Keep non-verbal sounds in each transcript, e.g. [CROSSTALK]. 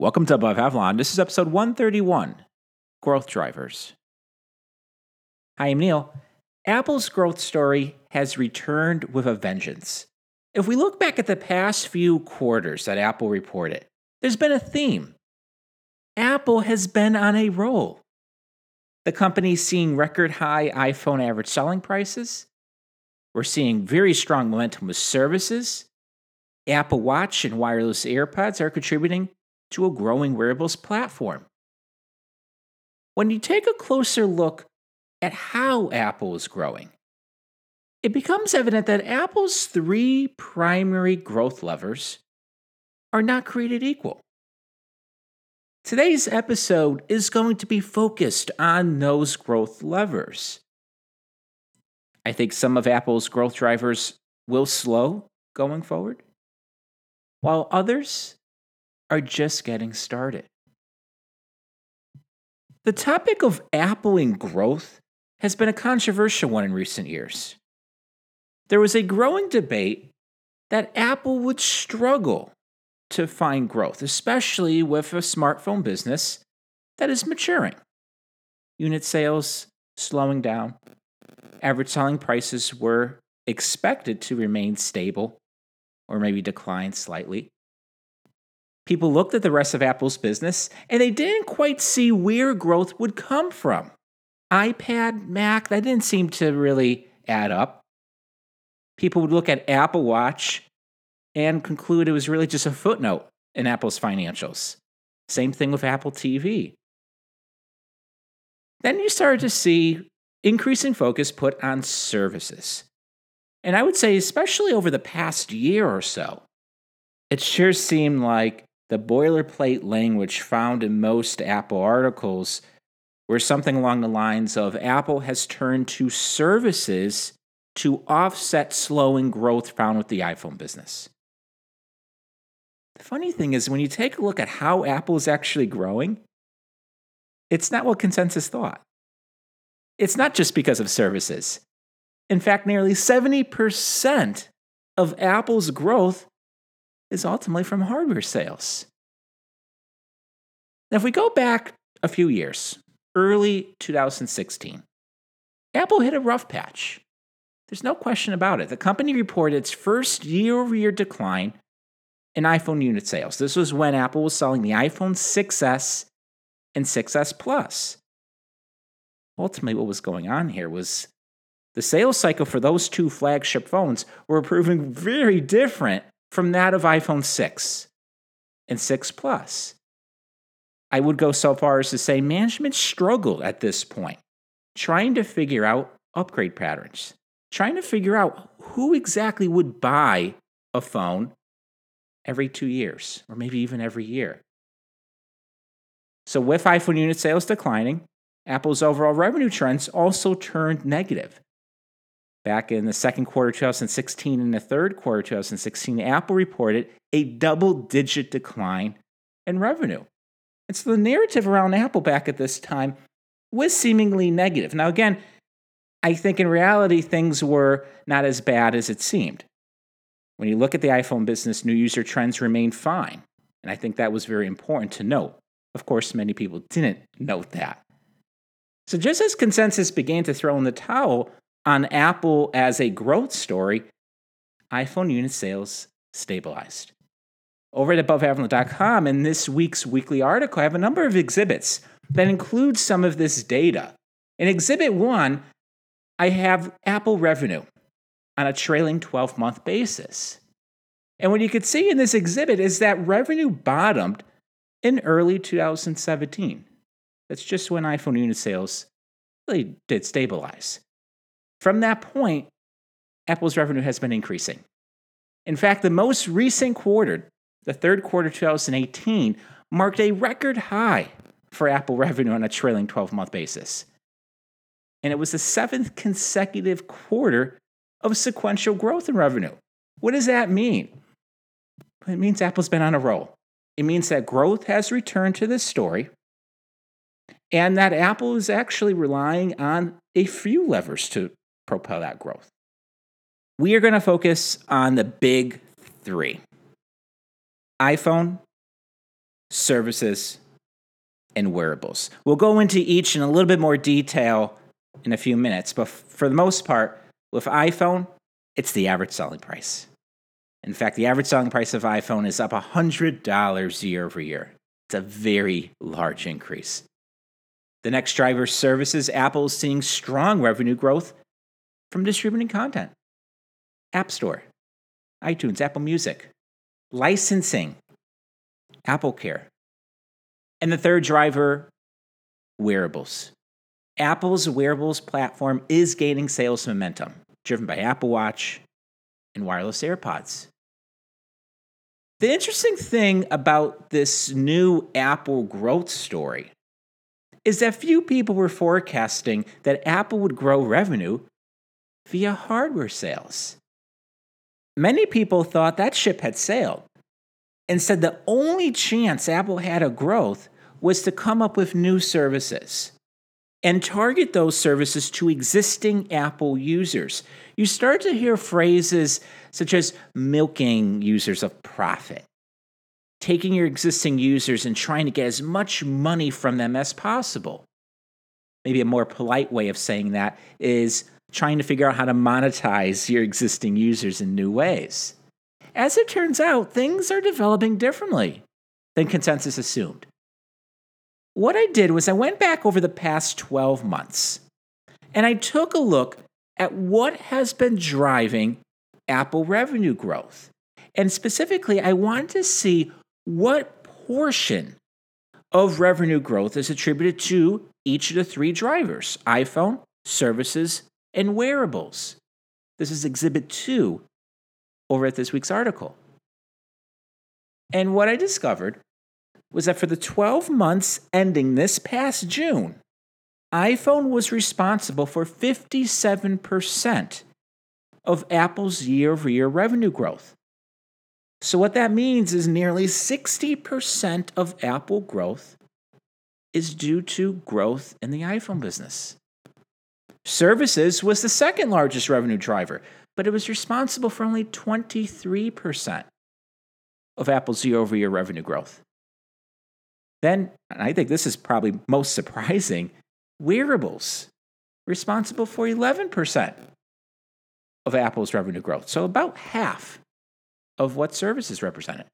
Welcome to Above Avalon. This is episode 131 Growth Drivers. Hi, I'm Neil. Apple's growth story has returned with a vengeance. If we look back at the past few quarters that Apple reported, there's been a theme. Apple has been on a roll. The company's seeing record high iPhone average selling prices. We're seeing very strong momentum with services. Apple Watch and wireless AirPods are contributing to a growing wearables platform. When you take a closer look at how Apple is growing, it becomes evident that Apple's three primary growth levers are not created equal. Today's episode is going to be focused on those growth levers. I think some of Apple's growth drivers will slow going forward, while others are just getting started. The topic of Apple and growth has been a controversial one in recent years. There was a growing debate that Apple would struggle to find growth, especially with a smartphone business that is maturing. Unit sales slowing down, average selling prices were expected to remain stable or maybe decline slightly people looked at the rest of Apple's business and they didn't quite see where growth would come from. iPad, Mac, that didn't seem to really add up. People would look at Apple Watch and conclude it was really just a footnote in Apple's financials. Same thing with Apple TV. Then you started to see increasing focus put on services. And I would say, especially over the past year or so, it sure seemed like the boilerplate language found in most Apple articles were something along the lines of Apple has turned to services to offset slowing growth found with the iPhone business. The funny thing is, when you take a look at how Apple is actually growing, it's not what consensus thought. It's not just because of services. In fact, nearly 70% of Apple's growth is ultimately from hardware sales. Now, if we go back a few years, early 2016, Apple hit a rough patch. There's no question about it. The company reported its first year over year decline in iPhone unit sales. This was when Apple was selling the iPhone 6S and 6S Plus. Ultimately, what was going on here was the sales cycle for those two flagship phones were proving very different from that of iPhone 6 and 6 Plus. I would go so far as to say management struggled at this point, trying to figure out upgrade patterns, trying to figure out who exactly would buy a phone every two years, or maybe even every year. So, with iPhone unit sales declining, Apple's overall revenue trends also turned negative. Back in the second quarter 2016 and the third quarter 2016, Apple reported a double digit decline in revenue. And so the narrative around Apple back at this time was seemingly negative. Now, again, I think in reality, things were not as bad as it seemed. When you look at the iPhone business, new user trends remained fine. And I think that was very important to note. Of course, many people didn't note that. So, just as consensus began to throw in the towel on Apple as a growth story, iPhone unit sales stabilized. Over at AboveAvalon.com, in this week's weekly article, I have a number of exhibits that include some of this data. In Exhibit 1, I have Apple revenue on a trailing 12 month basis. And what you can see in this exhibit is that revenue bottomed in early 2017. That's just when iPhone unit sales really did stabilize. From that point, Apple's revenue has been increasing. In fact, the most recent quarter, the third quarter 2018, marked a record high for Apple revenue on a trailing 12 month basis. And it was the seventh consecutive quarter of sequential growth in revenue. What does that mean? It means Apple's been on a roll. It means that growth has returned to this story and that Apple is actually relying on a few levers to propel that growth. We are going to focus on the big three iPhone, services, and wearables. We'll go into each in a little bit more detail in a few minutes, but for the most part, with iPhone, it's the average selling price. In fact, the average selling price of iPhone is up $100 year over year. It's a very large increase. The next driver services Apple is seeing strong revenue growth from distributing content. App Store, iTunes, Apple Music, licensing, Apple Care. And the third driver, wearables. Apple's wearables platform is gaining sales momentum, driven by Apple Watch and wireless AirPods. The interesting thing about this new Apple growth story is that few people were forecasting that Apple would grow revenue via hardware sales. Many people thought that ship had sailed and said the only chance Apple had of growth was to come up with new services and target those services to existing Apple users. You start to hear phrases such as milking users of profit, taking your existing users and trying to get as much money from them as possible. Maybe a more polite way of saying that is trying to figure out how to monetize your existing users in new ways. As it turns out, things are developing differently than consensus assumed. What I did was I went back over the past 12 months and I took a look at what has been driving Apple revenue growth. And specifically, I wanted to see what portion of revenue growth is attributed to each of the three drivers iPhone, services, and wearables. This is exhibit two over at this week's article. And what I discovered was that for the 12 months ending this past June, iPhone was responsible for 57% of Apple's year over year revenue growth. So, what that means is nearly 60% of Apple growth is due to growth in the iPhone business. Services was the second largest revenue driver, but it was responsible for only 23% of Apple's year over year revenue growth. Then, I think this is probably most surprising, wearables, responsible for 11% of Apple's revenue growth. So about half of what services represented.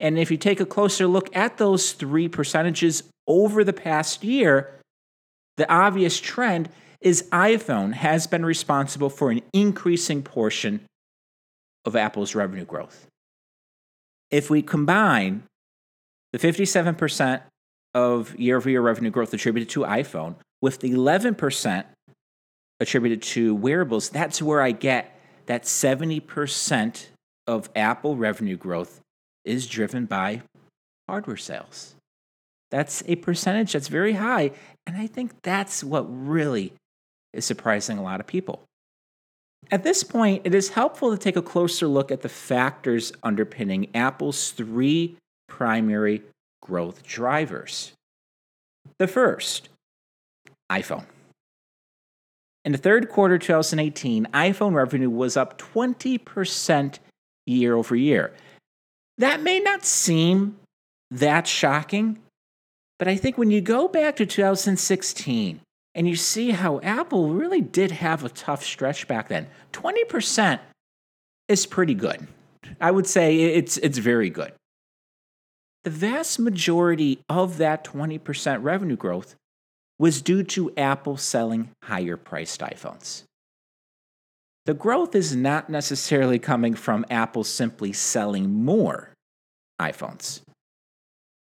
And if you take a closer look at those three percentages over the past year, the obvious trend is iPhone has been responsible for an increasing portion of Apple's revenue growth. If we combine the 57% of year over year revenue growth attributed to iPhone with the 11% attributed to wearables, that's where I get that 70% of Apple revenue growth is driven by hardware sales. That's a percentage that's very high. And I think that's what really is surprising a lot of people. At this point, it is helpful to take a closer look at the factors underpinning Apple's three primary growth drivers. The first, iPhone. In the third quarter 2018, iPhone revenue was up 20% year over year. That may not seem that shocking, but I think when you go back to 2016 and you see how Apple really did have a tough stretch back then, 20% is pretty good. I would say it's, it's very good. The vast majority of that 20% revenue growth was due to Apple selling higher priced iPhones. The growth is not necessarily coming from Apple simply selling more iPhones.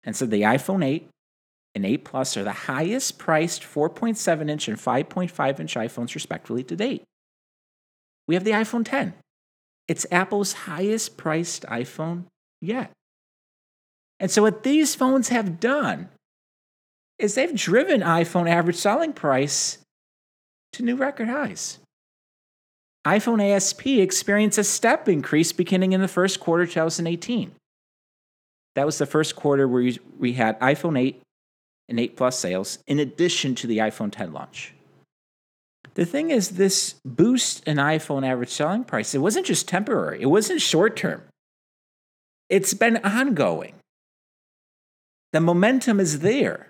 And so the iPhone 8 and 8 Plus are the highest priced 4.7 inch and 5.5 inch iPhones, respectively, to date. We have the iPhone 10. It's Apple's highest priced iPhone yet. And so, what these phones have done is they've driven iPhone average selling price to new record highs. iPhone ASP experienced a step increase beginning in the first quarter 2018. That was the first quarter where we had iPhone 8 and 8 Plus sales, in addition to the iPhone 10 launch. The thing is, this boost in iPhone average selling price, it wasn't just temporary, it wasn't short term. It's been ongoing. The momentum is there.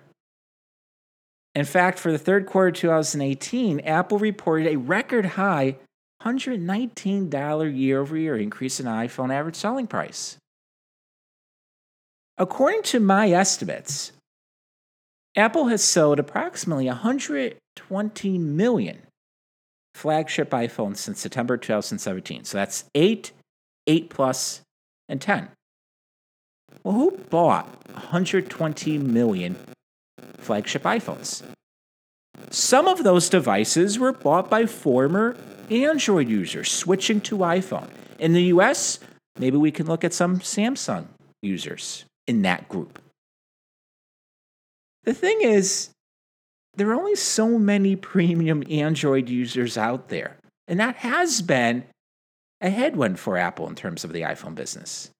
In fact, for the third quarter 2018, Apple reported a record high $119 year over year increase in iPhone average selling price. According to my estimates, Apple has sold approximately 120 million flagship iPhones since September 2017. So that's 8, 8 Plus, and 10. Well, who bought 120 million flagship iPhones? Some of those devices were bought by former Android users switching to iPhone. In the US, maybe we can look at some Samsung users in that group. The thing is, there are only so many premium Android users out there, and that has been a headwind for Apple in terms of the iPhone business.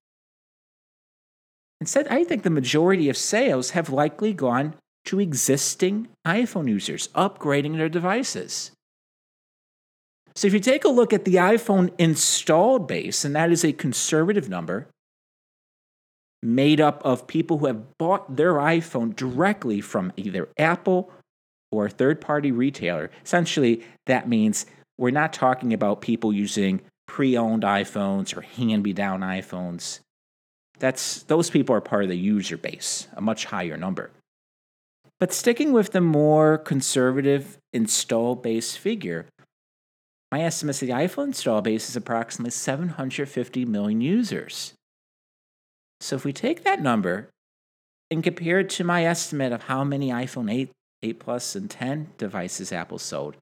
Instead, I think the majority of sales have likely gone to existing iPhone users upgrading their devices. So, if you take a look at the iPhone installed base, and that is a conservative number made up of people who have bought their iPhone directly from either Apple or a third party retailer, essentially that means we're not talking about people using pre owned iPhones or hand me down iPhones. That's, those people are part of the user base, a much higher number. But sticking with the more conservative install base figure, my estimate is the iPhone install base is approximately 750 million users. So if we take that number and compare it to my estimate of how many iPhone 8, 8 Plus, and 10 devices Apple sold,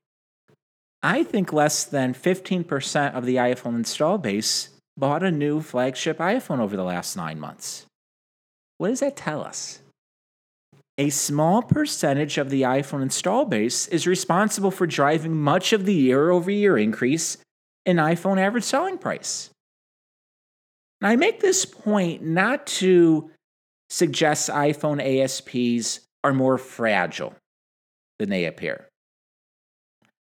I think less than 15% of the iPhone install base bought a new flagship iPhone over the last nine months. What does that tell us? A small percentage of the iPhone install base is responsible for driving much of the year over year increase in iPhone average selling price. Now, I make this point not to suggest iPhone ASPs are more fragile than they appear.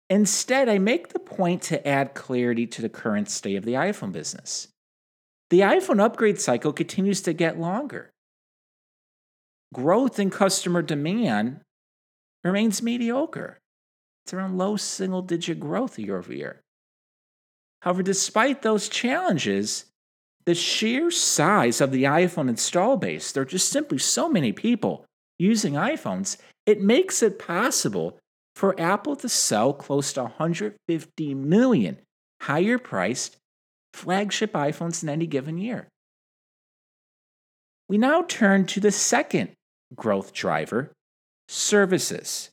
Instead, I make the point to add clarity to the current state of the iPhone business. The iPhone upgrade cycle continues to get longer. Growth in customer demand remains mediocre. It's around low single digit growth year over year. However, despite those challenges, the sheer size of the iPhone install base, there are just simply so many people using iPhones, it makes it possible for Apple to sell close to 150 million higher priced flagship iPhones in any given year. We now turn to the second growth driver services.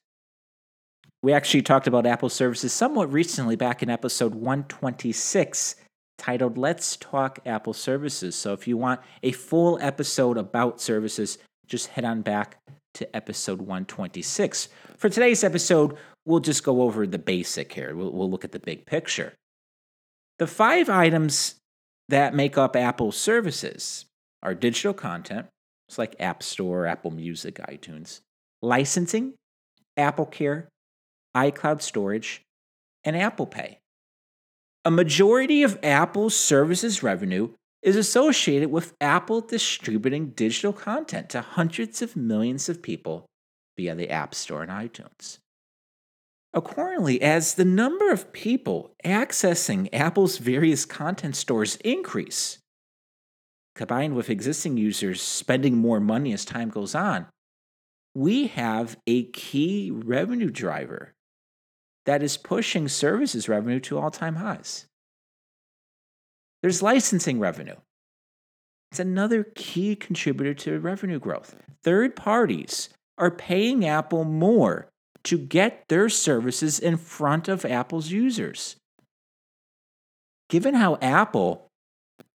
We actually talked about Apple services somewhat recently back in episode 126 titled Let's Talk Apple Services. So if you want a full episode about services, just head on back to episode 126. For today's episode, we'll just go over the basic here. We'll, we'll look at the big picture. The five items that make up Apple services are digital content, it's like App Store, Apple Music, iTunes, licensing, Apple Care, iCloud storage, and Apple Pay. A majority of Apple's services revenue is associated with Apple distributing digital content to hundreds of millions of people via the App Store and iTunes. Accordingly, as the number of people accessing Apple's various content stores increase, combined with existing users spending more money as time goes on, we have a key revenue driver that is pushing services revenue to all time highs. There's licensing revenue. It's another key contributor to revenue growth. Third parties are paying Apple more to get their services in front of Apple's users. Given how Apple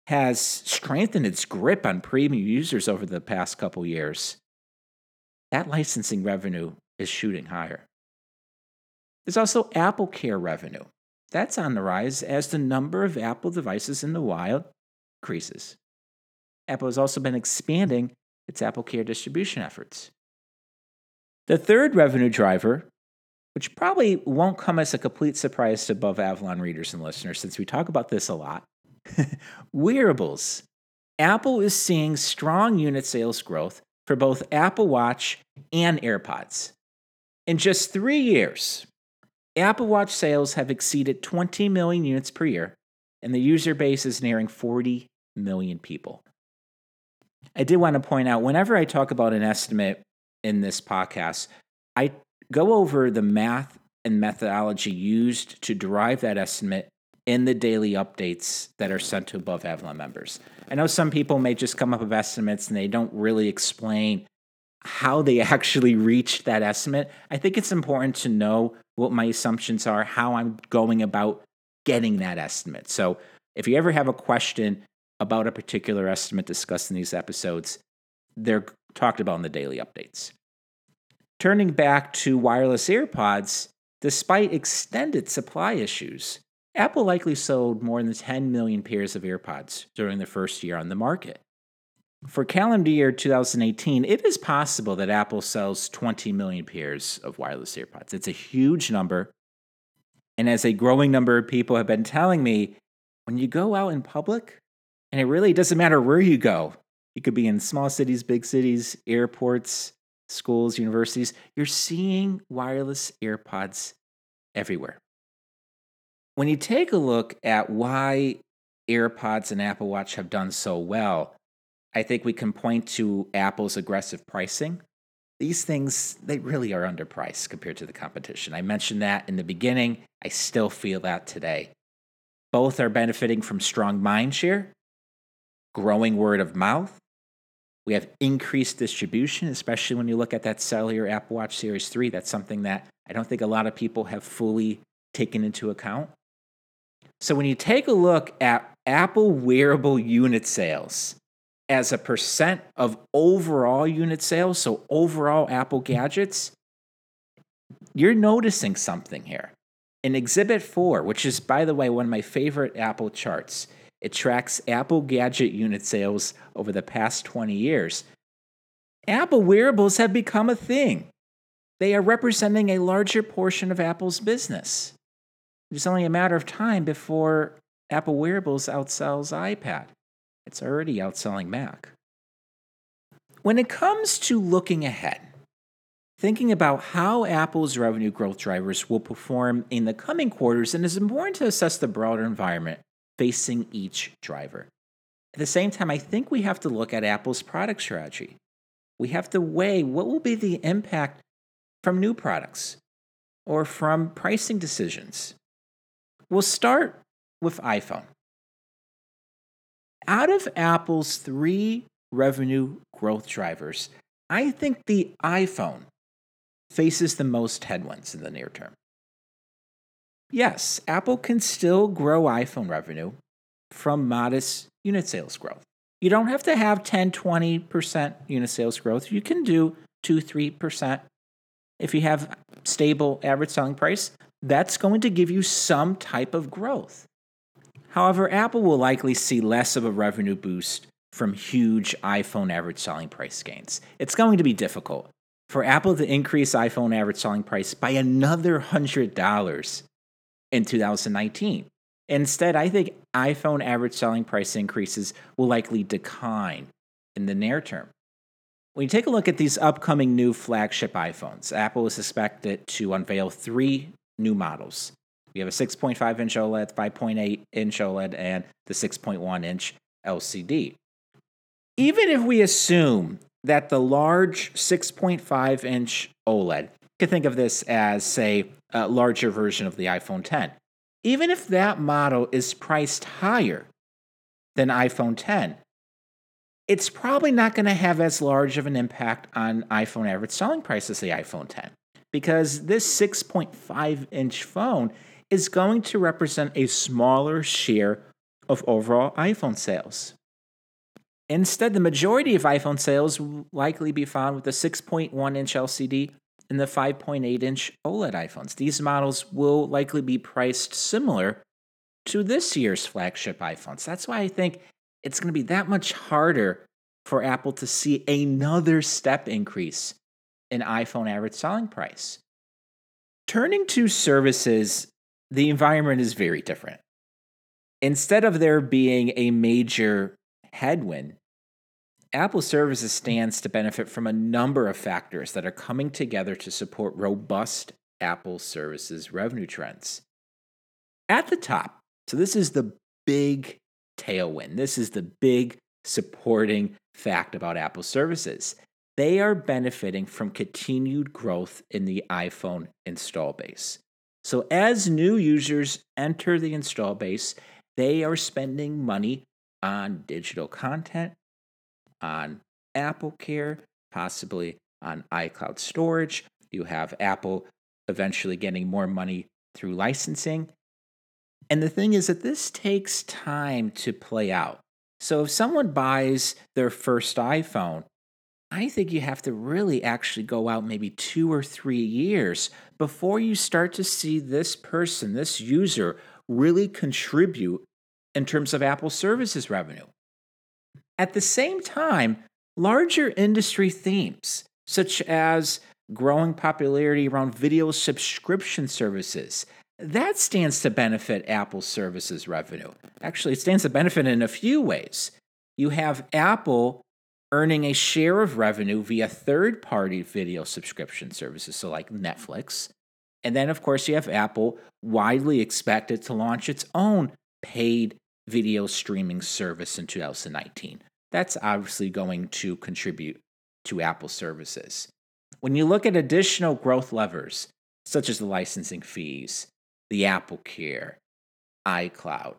has strengthened its grip on premium users over the past couple years, that licensing revenue is shooting higher. There's also Apple Care revenue. That's on the rise as the number of Apple devices in the wild increases. Apple has also been expanding its Apple Care distribution efforts. The third revenue driver, which probably won't come as a complete surprise to Above Avalon readers and listeners since we talk about this a lot, [LAUGHS] wearables. Apple is seeing strong unit sales growth for both Apple Watch and AirPods. In just three years, Apple Watch sales have exceeded 20 million units per year, and the user base is nearing 40 million people. I did want to point out whenever I talk about an estimate in this podcast, I go over the math and methodology used to derive that estimate in the daily updates that are sent to Above Avalon members. I know some people may just come up with estimates and they don't really explain how they [LAUGHS] actually reached that estimate. I think it's important to know what my assumptions are, how I'm going about getting that estimate. So if you ever have a question about a particular estimate discussed in these episodes, they're talked about in the daily updates. Turning back to wireless AirPods, despite extended supply issues, Apple likely sold more than 10 million pairs of AirPods during the first year on the market. For calendar year 2018, it is possible that Apple sells 20 million pairs of wireless AirPods. It's a huge number. And as a growing number of people have been telling me, when you go out in public, and it really doesn't matter where you go, you could be in small cities, big cities, airports, schools, universities, you're seeing wireless AirPods everywhere. When you take a look at why AirPods and Apple Watch have done so well, I think we can point to Apple's aggressive pricing. These things, they really are underpriced compared to the competition. I mentioned that in the beginning. I still feel that today. Both are benefiting from strong mind share, growing word of mouth, we have increased distribution, especially when you look at that cellular Apple Watch Series 3. That's something that I don't think a lot of people have fully taken into account. So when you take a look at Apple wearable unit sales as a percent of overall unit sales, so overall Apple gadgets, you're noticing something here. In Exhibit 4, which is, by the way, one of my favorite Apple charts, it tracks Apple gadget unit sales over the past 20 years. Apple wearables have become a thing. They are representing a larger portion of Apple's business. It's only a matter of time before Apple wearables outsells iPad. It's already outselling Mac. When it comes to looking ahead, thinking about how Apple's revenue growth drivers will perform in the coming quarters, and it's important to assess the broader environment facing each driver. At the same time, I think we have to look at Apple's product strategy. We have to weigh what will be the impact from new products or from pricing decisions. We'll start with iPhone. Out of Apple's three revenue growth drivers, I think the iPhone faces the most headwinds in the near term. Yes, Apple can still grow iPhone revenue from modest unit sales growth. You don't have to have 10, 20% unit sales growth. You can do 2, 3%. If you have stable average selling price, that's going to give you some type of growth. However, Apple will likely see less of a revenue boost from huge iPhone average selling price gains. It's going to be difficult for Apple to increase iPhone average selling price by another $100 in 2019. Instead, I think iPhone average selling price increases will likely decline in the near term. When you take a look at these upcoming new flagship iPhones, Apple is expected to unveil three new models. We have a 6.5 inch OLED, 5.8 inch OLED, and the 6.1 inch LCD. Even if we assume that the large 6.5 inch OLED, you can think of this as, say, a larger version of the iPhone 10. Even if that model is priced higher than iPhone 10, it's probably not going to have as large of an impact on iPhone average selling price as the iPhone 10 because this 6.5 inch phone is going to represent a smaller share of overall iPhone sales. Instead, the majority of iPhone sales will likely be found with the 6.1 inch LCD and the 5.8 inch OLED iPhones. These models will likely be priced similar to this year's flagship iPhones. That's why I think it's going to be that much harder for Apple to see another step increase in iPhone average selling price. Turning to services, the environment is very different. Instead of there being a major headwind, Apple Services stands to benefit from a number of factors that are coming together to support robust Apple Services revenue trends. At the top, so this is the big tailwind. This is the big supporting fact about Apple Services. They are benefiting from continued growth in the iPhone install base. So, as new users enter the install base, they are spending money on digital content, on Apple Care, possibly on iCloud storage. You have Apple eventually getting more money through licensing. And the thing is that this takes time to play out. So if someone buys their first iPhone, I think you have to really actually go out maybe two or three years before you start to see this person, this user, really contribute in terms of Apple services revenue. At the same time, larger industry themes, such as growing popularity around video subscription services, that stands to benefit Apple services revenue. Actually, it stands to benefit in a few ways. You have Apple earning a share of revenue via third party video subscription services, so like Netflix. And then, of course, you have Apple widely expected to launch its own paid video streaming service in 2019. That's obviously going to contribute to Apple services. When you look at additional growth levers, such as the licensing fees, the Apple Care, iCloud,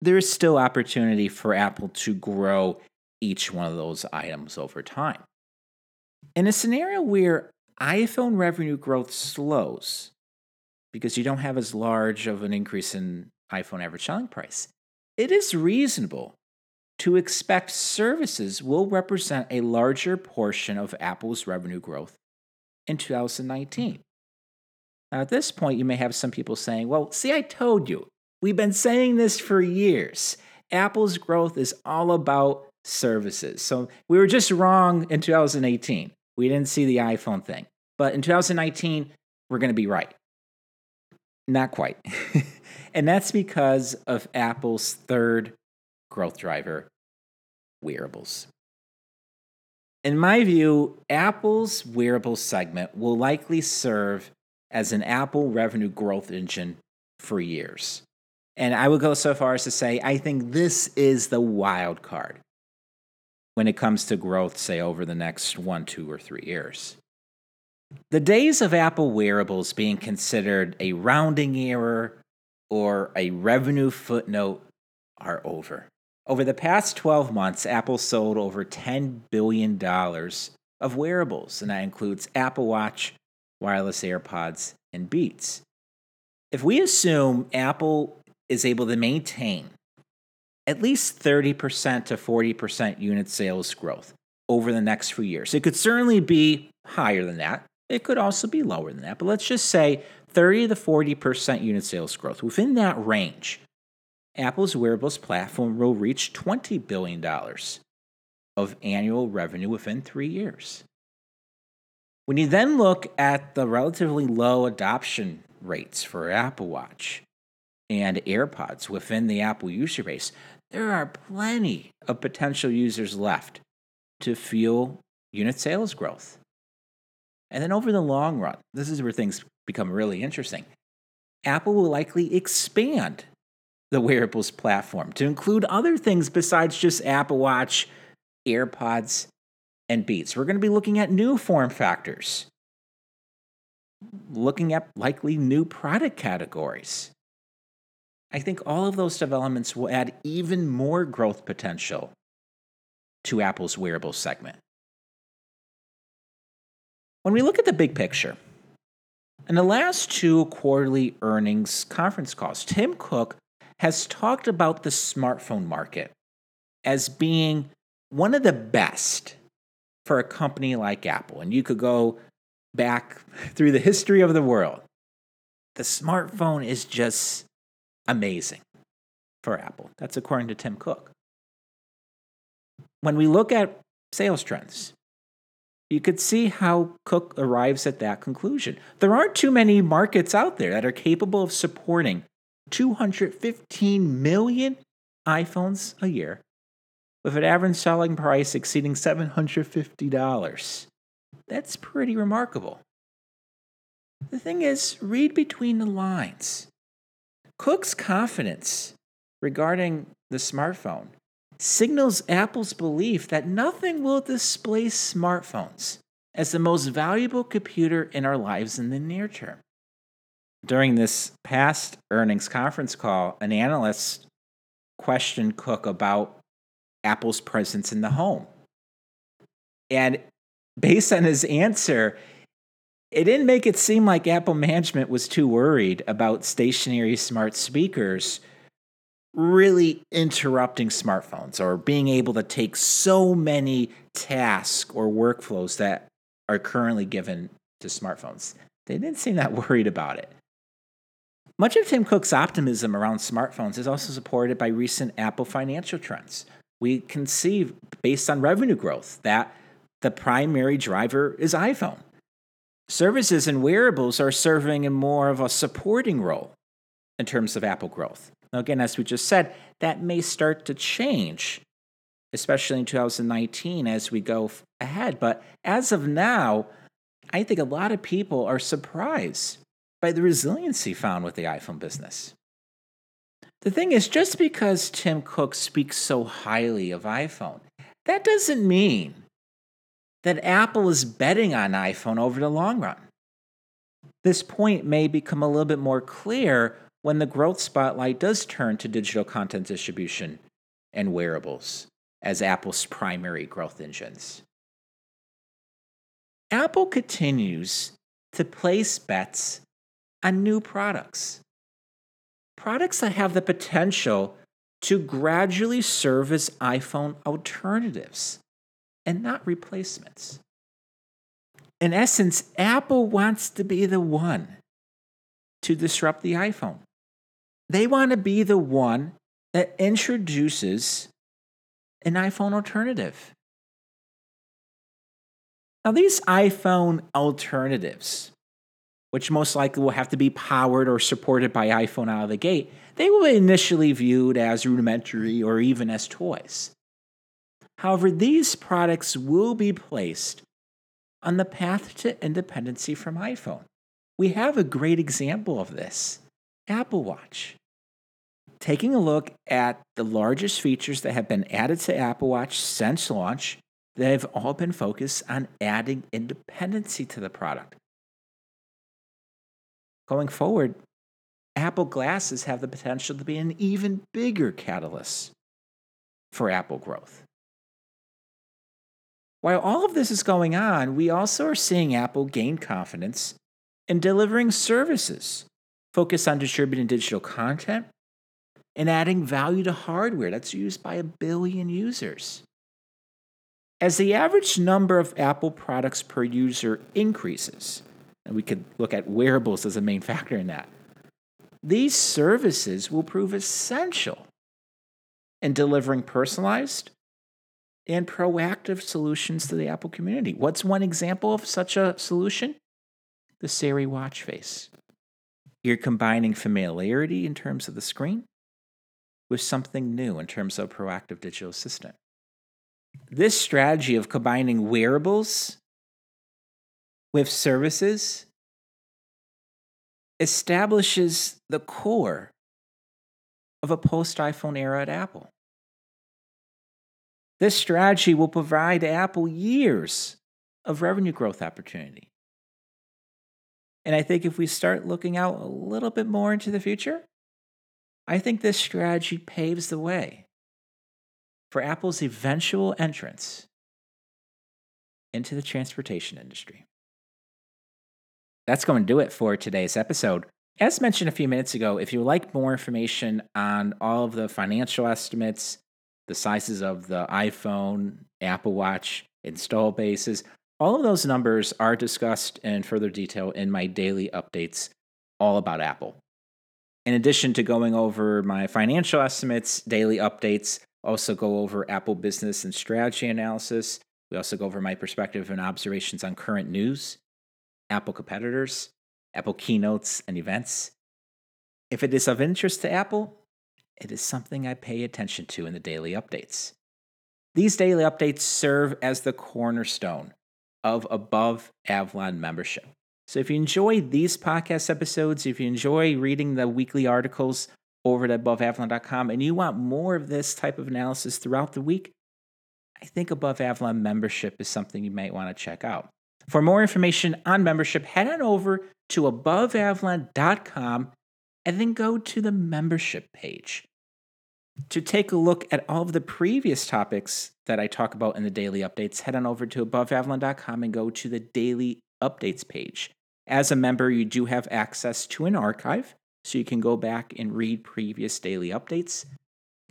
there is still opportunity for Apple to grow each one of those items over time. In a scenario where iPhone revenue growth slows because you don't have as large of an increase in iPhone average selling price, it is reasonable to expect services will represent a larger portion of Apple's revenue growth in 2019. Now, at this point, you may have some people saying, well, see, I told you. We've been saying this for years. Apple's growth is all about services. So we were just wrong in 2018. We didn't see the iPhone thing. But in 2019, we're going to be right. Not quite. [LAUGHS] and that's because of Apple's third growth driver, wearables. In my view, Apple's wearable segment will likely serve as an Apple revenue growth engine for years. And I would go so far as to say I think this is the wild card when it comes to growth, say, over the next one, two, or three years. The days of Apple wearables being considered a rounding error or a revenue footnote are over. Over the past 12 months, Apple sold over $10 billion of wearables, and that includes Apple Watch, wireless AirPods, and Beats. If we assume Apple is able to maintain at least 30% to 40% unit sales growth over the next few years, it could certainly be higher than that. It could also be lower than that, but let's just say 30 to 40% unit sales growth. Within that range, Apple's wearables platform will reach $20 billion of annual revenue within three years. When you then look at the relatively low adoption rates for Apple Watch and AirPods within the Apple user base, there are plenty of potential users left to fuel unit sales growth. And then over the long run, this is where things become really interesting. Apple will likely expand the wearables platform to include other things besides just Apple Watch, AirPods, and Beats. We're going to be looking at new form factors, looking at likely new product categories. I think all of those developments will add even more growth potential to Apple's wearable segment. When we look at the big picture, in the last two quarterly earnings conference calls, Tim Cook has talked about the smartphone market as being one of the best for a company like Apple. And you could go back [LAUGHS] through the history of the world. The smartphone is just amazing for Apple. That's according to Tim Cook. When we look at sales trends, you could see how Cook arrives at that conclusion. There aren't too many markets out there that are capable of supporting 215 million iPhones a year with an average selling price exceeding $750. That's pretty remarkable. The thing is, read between the lines. Cook's confidence regarding the smartphone signals Apple's belief that nothing will displace smartphones as the most valuable computer in our lives in the near term. During this past earnings conference call, an analyst questioned Cook about Apple's presence in the home. And based on his answer, it didn't make it seem like Apple management was too worried about stationary smart speakers really interrupting smartphones or being able to take so many tasks or workflows that are currently given to smartphones. They didn't seem that [LAUGHS] worried about it. Much of Tim Cook's optimism around smartphones is also supported by recent Apple financial trends. We can see, based on revenue growth, that the primary driver is iPhone. Services and wearables are serving in more of a supporting role in terms of Apple growth. Now, again, as we just said, that may start to change, especially in 2019 as we go ahead. But as of now, I think a lot of people are surprised by the resiliency found with the iPhone business. The thing is, just because Tim Cook speaks so highly of iPhone, that doesn't mean that Apple is betting on iPhone over the long run. This point may become a little bit more clear when the growth spotlight does turn to digital content distribution and wearables as Apple's primary growth engines. Apple continues to place bets on new products. Products that have the potential to gradually serve as iPhone alternatives and not replacements. In essence, Apple wants to be the one to disrupt the iPhone. They want to be the one that introduces an iPhone alternative. Now, these iPhone alternatives, which most likely will have to be powered or supported by iPhone out of the gate, they will be initially viewed as rudimentary or even as toys. However, these products will be placed on the path to independency from iPhone. We have a great example of this Apple Watch. Taking a look at the largest features that have been added to Apple Watch since launch, they've all been focused on adding independency to the product. Going forward, Apple glasses have the potential to be an even bigger catalyst for Apple growth. While all of this is going on, we also are seeing Apple gain confidence in delivering services focused on distributing digital content and adding value to hardware that's used by a billion users. As the average number of Apple products per user increases, and we could look at wearables as a main factor in that, these services will prove essential in delivering personalized and proactive solutions to the Apple community. What's one example of such a solution? The Siri watch face. You're combining familiarity in terms of the screen with something new in terms of proactive digital assistant. This strategy of combining wearables with services establishes the core of a post iPhone era at Apple. This strategy will provide Apple years of revenue growth opportunity. And I think if we start looking out a little bit more into the future, I think this strategy paves the way for Apple's eventual entrance into the transportation industry. That's going to do it for today's episode. As mentioned a few minutes ago, if you would like more information on all of the financial estimates, the sizes of the iPhone, Apple Watch, install bases. All of those numbers are discussed in further detail in my daily updates all about Apple. In addition to going over my financial estimates, daily updates, also go over Apple business and strategy analysis. We also go over my perspective and observations on current news, Apple competitors, Apple keynotes and events. If it is of interest to Apple, it is something I pay attention to in the daily updates. These daily updates serve as the cornerstone of Above Avalon membership. So if you enjoy these podcast episodes, if you enjoy reading the weekly articles over at aboveavalon.com and you want more of this type of analysis throughout the week, I think Above Avalon membership is something you might want to check out. For more information on membership, head on over to aboveavalon.com and then go to the membership page. To take a look at all of the previous topics that I talk about in the daily updates, head on over to aboveavalon.com and go to the daily updates page. As a member, you do have access to an archive, so you can go back and read previous daily updates.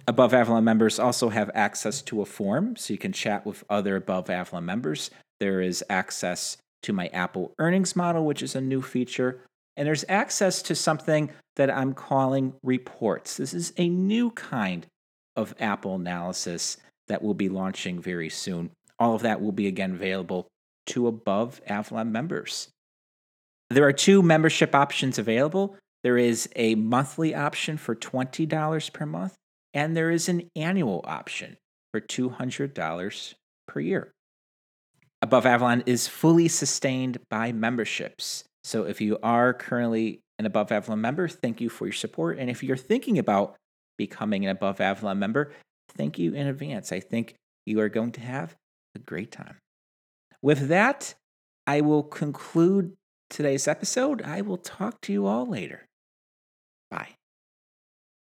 Above Avalon members also have access to a forum, so you can chat with other Above Avalon members. There is access to my Apple earnings model, which is a new feature. And there's access to something that I'm calling reports. This is a new kind of Apple analysis that will be launching very soon. All of that will be again available to above Avalon members. There are two membership options available. There is a monthly option for $20 per month, and there is an annual option for $200 per year. Above Avalon is fully sustained by memberships. So if you are currently an Above Avalon member, thank you for your support. And if you're thinking about becoming an Above Avalon member, thank you in advance. I think you are going to have a great time. With that, I will conclude today's episode. I will talk to you all later. Bye.